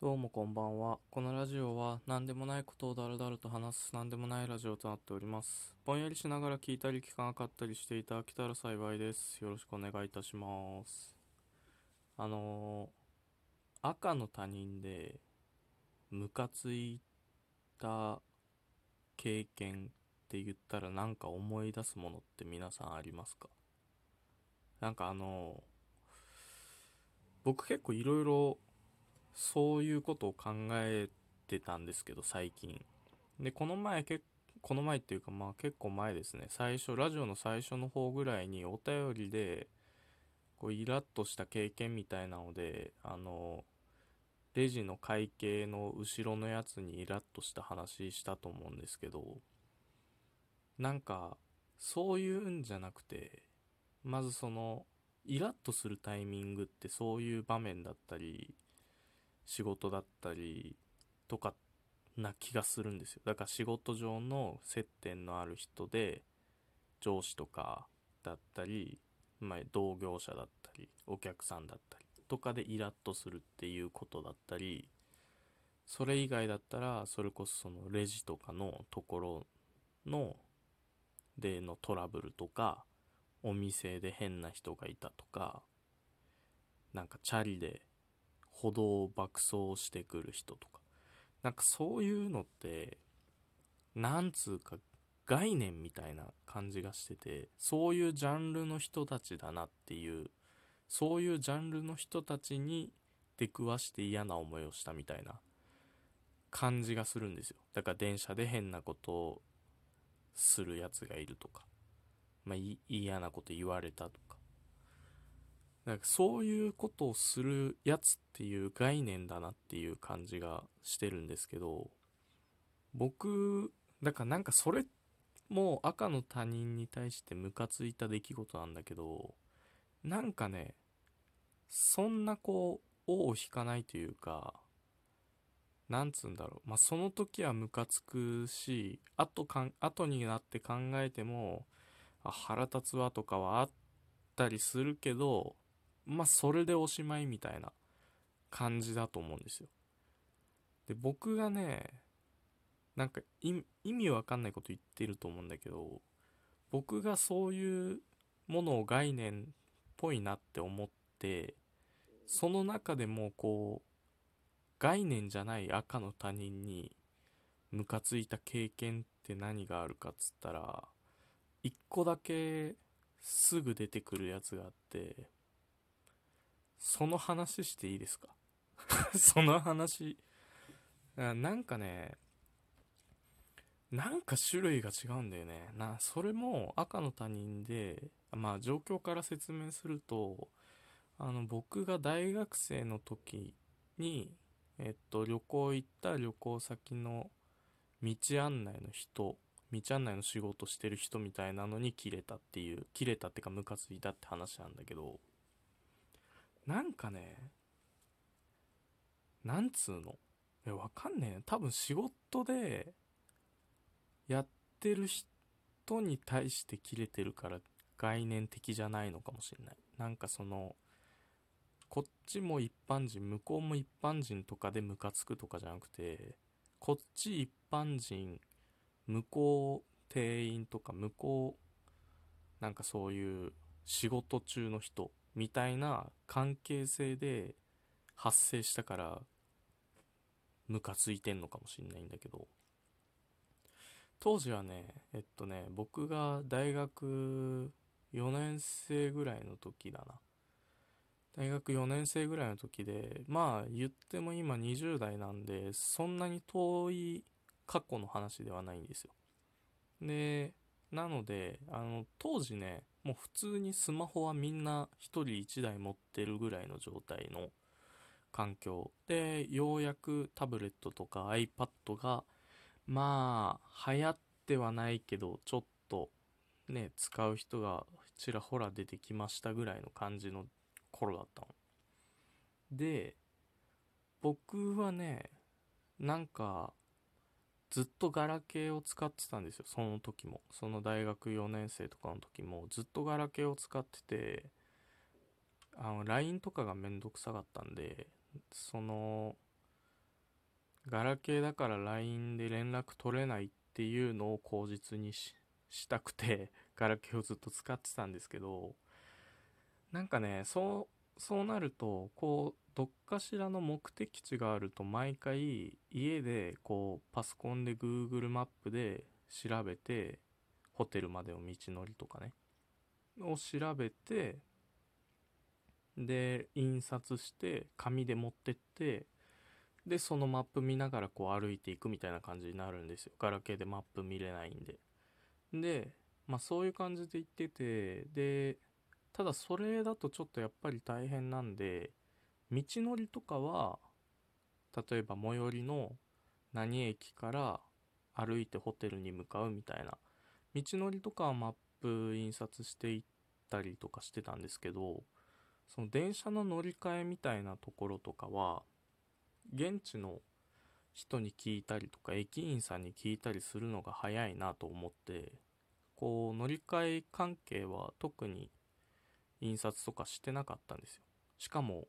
どうもこんばんは。このラジオは何でもないことをだらだらと話す何でもないラジオとなっております。ぼんやりしながら聞いたり聞かなかったりしていただけたら幸いです。よろしくお願いいたします。あのー赤の他人でムカついた経験って言ったらなんか思い出すものって皆さんありますか？なんかあのー僕結構いろいろそういうことを考えてたんですけど最近。でこの前けこの前っていうかまあ結構前ですね。最初ラジオの最初の方ぐらいにお便りでこうイラッとした経験みたいなのであのレジの会計の後ろのやつにイラッとした話したと思うんですけどなんかそういうんじゃなくてまずそのイラッとするタイミングってそういう場面だったり仕事だったりとかな気がするんですよ。だから仕事上の接点のある人で上司とかだったり、まあ、同業者だったりお客さんだったりとかでイラッとするっていうことだったりそれ以外だったらそれこそそのレジとかのところのでのトラブルとかお店で変な人がいたとかなんかチャリで歩道を爆走してくる人とか。なんかそういうのってなんつうか概念みたいな感じがしててそういうジャンルの人たちだなっていうそういうジャンルの人たちに出くわして嫌な思いをしたみたいな感じがするんですよ。だから電車で変なことをするやつがいるとか。まあ、嫌なこと言われたとか。なんかそういうことをするやつっていう概念だなっていう感じがしてるんですけど僕だからなんかそれも赤の他人に対してムカついた出来事なんだけどなんかねそんなこう尾を引かないというかなんつうんだろう。まあその時はムカつくし後かん後になって考えても腹立つわとかはあったりするけどまあそれでおしまいみたいな感じだと思うんですよ。で僕がねなんか意味わかんないこと言ってると思うんだけど僕がそういうものを概念っぽいなって思ってその中でもこう概念じゃない赤の他人にムカついた経験って何があるかっつったら一個だけすぐ出てくるやつがあってその話していいですか？その話。なんかねなんか種類が違うんだよね。なそれも赤の他人でまあ状況から説明するとあの僕が大学生の時にえっと旅行行った旅行先の道案内の人道案内の仕事してる人みたいなのに切れたっていう切れたっていうかムカついたって話なんだけど。なんかねなんつうの？えわかんねえ。多分仕事でやってる人に対して切れてるから概念的じゃないのかもしれない。なんかそのこっちも一般人向こうも一般人とかでムカつくとかじゃなくてこっち一般人向こう店員とか向こうなんかそういう仕事中の人みたいな関係性で発生したからムカついてんのかもしんないんだけど。当時はねえっとね僕が大学4年生ぐらいの時だな。大学4年生ぐらいの時でまあ言っても今20代なんでそんなに遠い過去の話ではないんですよ。でなのであの当時ねもう普通にスマホはみんな1人1台持ってるぐらいの状態の環境。でようやくタブレットとか iPad がまあ流行ってはないけどちょっとね使う人がちらほら出てきましたぐらいの感じの頃だったの。で僕はねなんかずっとガラケーを使ってたんですよ。その時も。その大学4年生とかの時も。ずっとガラケーを使っててあの LINE とかがめんどくさかったんでそのガラケーだから LINE で連絡取れないっていうのを口実にししたくてガラケーをずっと使ってたんですけどなんかねそうそうなるとこうどっかしらの目的地があると毎回家でこうパソコンで Google マップで調べてホテルまでの道のりとかねを調べてで印刷して紙で持ってってでそのマップ見ながらこう歩いていくみたいな感じになるんですよ。ガラケーでマップ見れないんで。でまあそういう感じで行っててでただそれだとちょっとやっぱり大変なんで道のりとかは例えば最寄りの何駅から歩いてホテルに向かうみたいな道のりとかはマップ印刷していったりとかしてたんですけどその電車の乗り換えみたいなところとかは現地の人に聞いたりとか駅員さんに聞いたりするのが早いなと思ってこう乗り換え関係は特に印刷とかしてなかったんですよ。しかも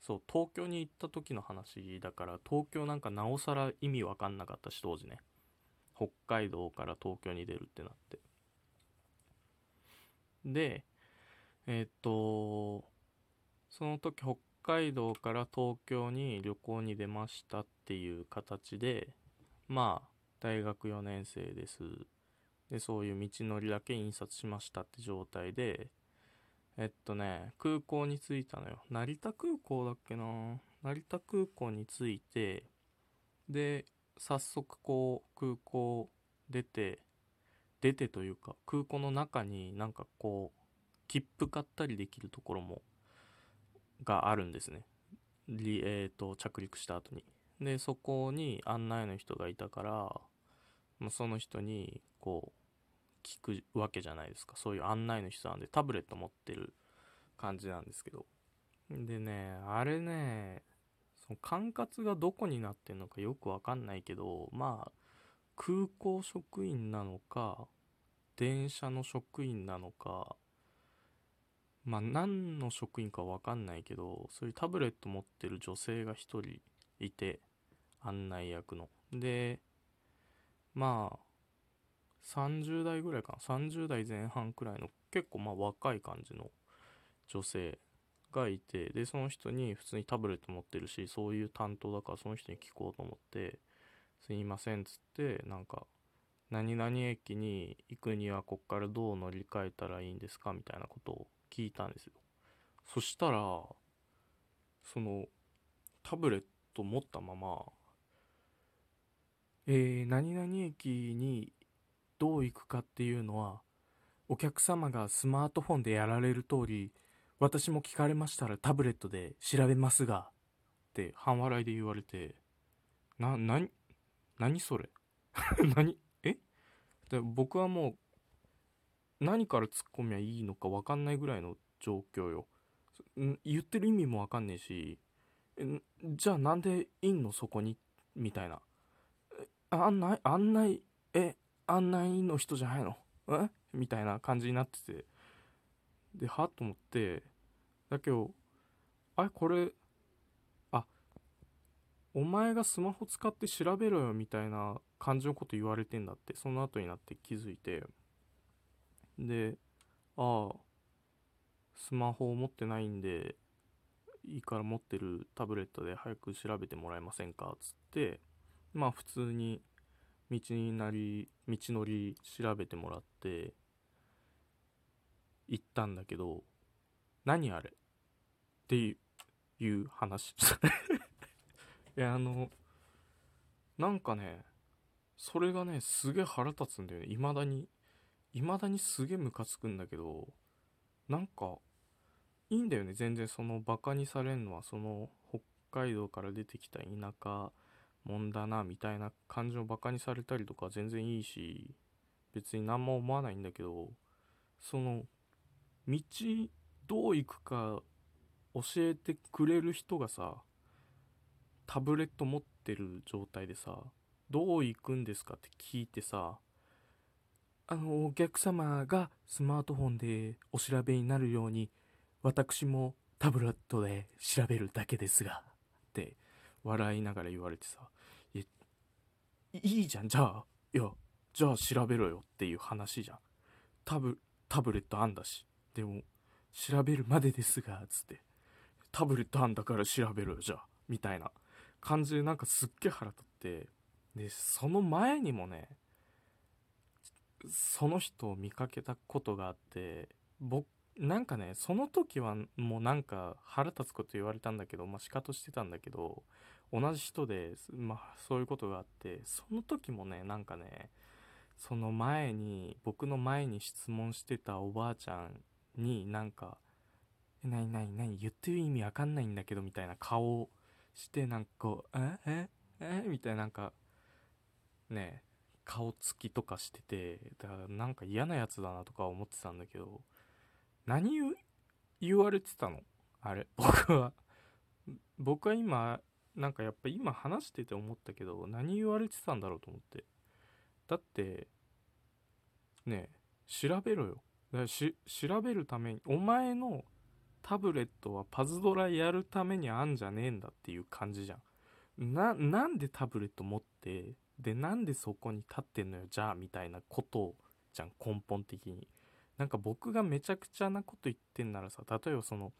そう東京に行った時の話だから東京なんかなおさら意味わかんなかったし当時ね。北海道から東京に出るってなって。でえー、っとその時北海道から東京に旅行に出ましたっていう形でまあ大学4年生です。でそういう道のりだけ印刷しましたって状態でえっとね空港に着いたのよ成田空港だっけな成田空港に着いてで早速こう空港出て出てというか空港の中になんかこう切符買ったりできるところもがあるんですね。えーと、着陸した後に。でそこに案内の人がいたから、その人にこう聞くわけじゃないですか。そういう案内の人なんでタブレット持ってる感じなんですけど。でねあれねその管轄がどこになってんのかよくわかんないけどまあ空港職員なのか電車の職員なのかまあ何の職員かわかんないけどそういうタブレット持ってる女性が1人いて案内役の。でまあ30代ぐらいかな30代前半くらいの結構まあ若い感じの女性がいてでその人に普通にタブレット持ってるしそういう担当だからその人に聞こうと思って「すいません」っつってなんか「何々駅に行くにはこっからどう乗り換えたらいいんですか?」みたいなことを聞いたんですよそしたらそのタブレット持ったままえー、何々駅にどう行くかっていうのはお客様がスマートフォンでやられる通り私も聞かれましたらタブレットで調べますがって半笑いで言われてな、なに、何それ？何？え？で僕はもう何から突っ込みゃいいのか分かんないぐらいの状況よ。言ってる意味も分かんねえし、じゃあなんでいんの？そこに？みたいな。あ。案内、案内、え、案内の人じゃないのえ？みたいな感じになってて。で、は？っと思って、だけど、あれ？これ、あ、お前がスマホ使って調べろよみたいな感じのこと言われてんだって、その後になって気づいて、で、ああ、スマホを持ってないんで、いいから持ってるタブレットで早く調べてもらえませんか？つって、まあ普通に道なり、道のり調べてもらって、行ったんだけど、何あれ？っていう話。いや、あの、なんかね、それがね、すげえ腹立つんだよね。未だに。未だにすげえムカつくんだけど、なんか、いいんだよね、全然そのバカにされんのは、その北海道から出てきた田舎もんだな、みたいな感じのバカにされたりとか全然いいし、別に何も思わないんだけど、その、道どう行くか教えてくれる人がさ、タブレット持ってる状態でさ、どう行くんですかって聞いてさ、あの、お客様がスマートフォンでお調べになるように、私もタブレットで調べるだけですが、笑いながら言われてさ、いいじゃん。じゃあいやじゃあ調べろよっていう話じゃん。タブタブレットあんだし。でも調べるまでですがつって。タブレットあんだから調べろよじゃあ。みたいな感じでなんかすっげえ腹立って。でその前にもねその人を見かけたことがあって僕なんかねその時はもうなんか腹立つこと言われたんだけどまあ仕方してたんだけど同じ人でまあそういうことがあってその時もねなんかねその前に僕の前に質問してたおばあちゃんになんか「なになになに言ってる意味わかんないんだけど」みたいな顔をしてなんかこう「えええみたいななんかね顔つきとかしててだからなんか嫌なやつだなとか思ってたんだけど何言われてたの？あれ 僕は。僕は今なんかやっぱ今話してて思ったけど何言われてたんだろうと思って。だってねえ調べろよ。だし調べるためにお前のタブレットはパズドラやるためにあんじゃねえんだっていう感じじゃん。ななんでタブレット持ってでなんでそこに立ってんのよじゃあみたいなことじゃん根本的に。なんか僕がめちゃくちゃなこと言ってんならさ例えばその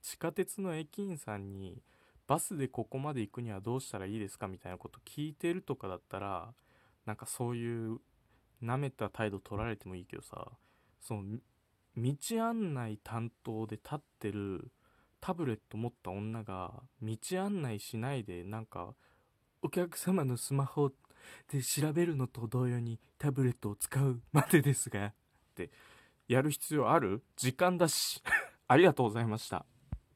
地下鉄の駅員さんにバスでここまで行くにはどうしたらいいですかみたいなこと聞いてるとかだったらなんかそういう舐めた態度取られてもいいけどさその道案内担当で立ってるタブレット持った女が道案内しないでなんかお客様のスマホで調べるのと同様にタブレットを使うまでですがってやる必要ある？時間だし ありがとうございました。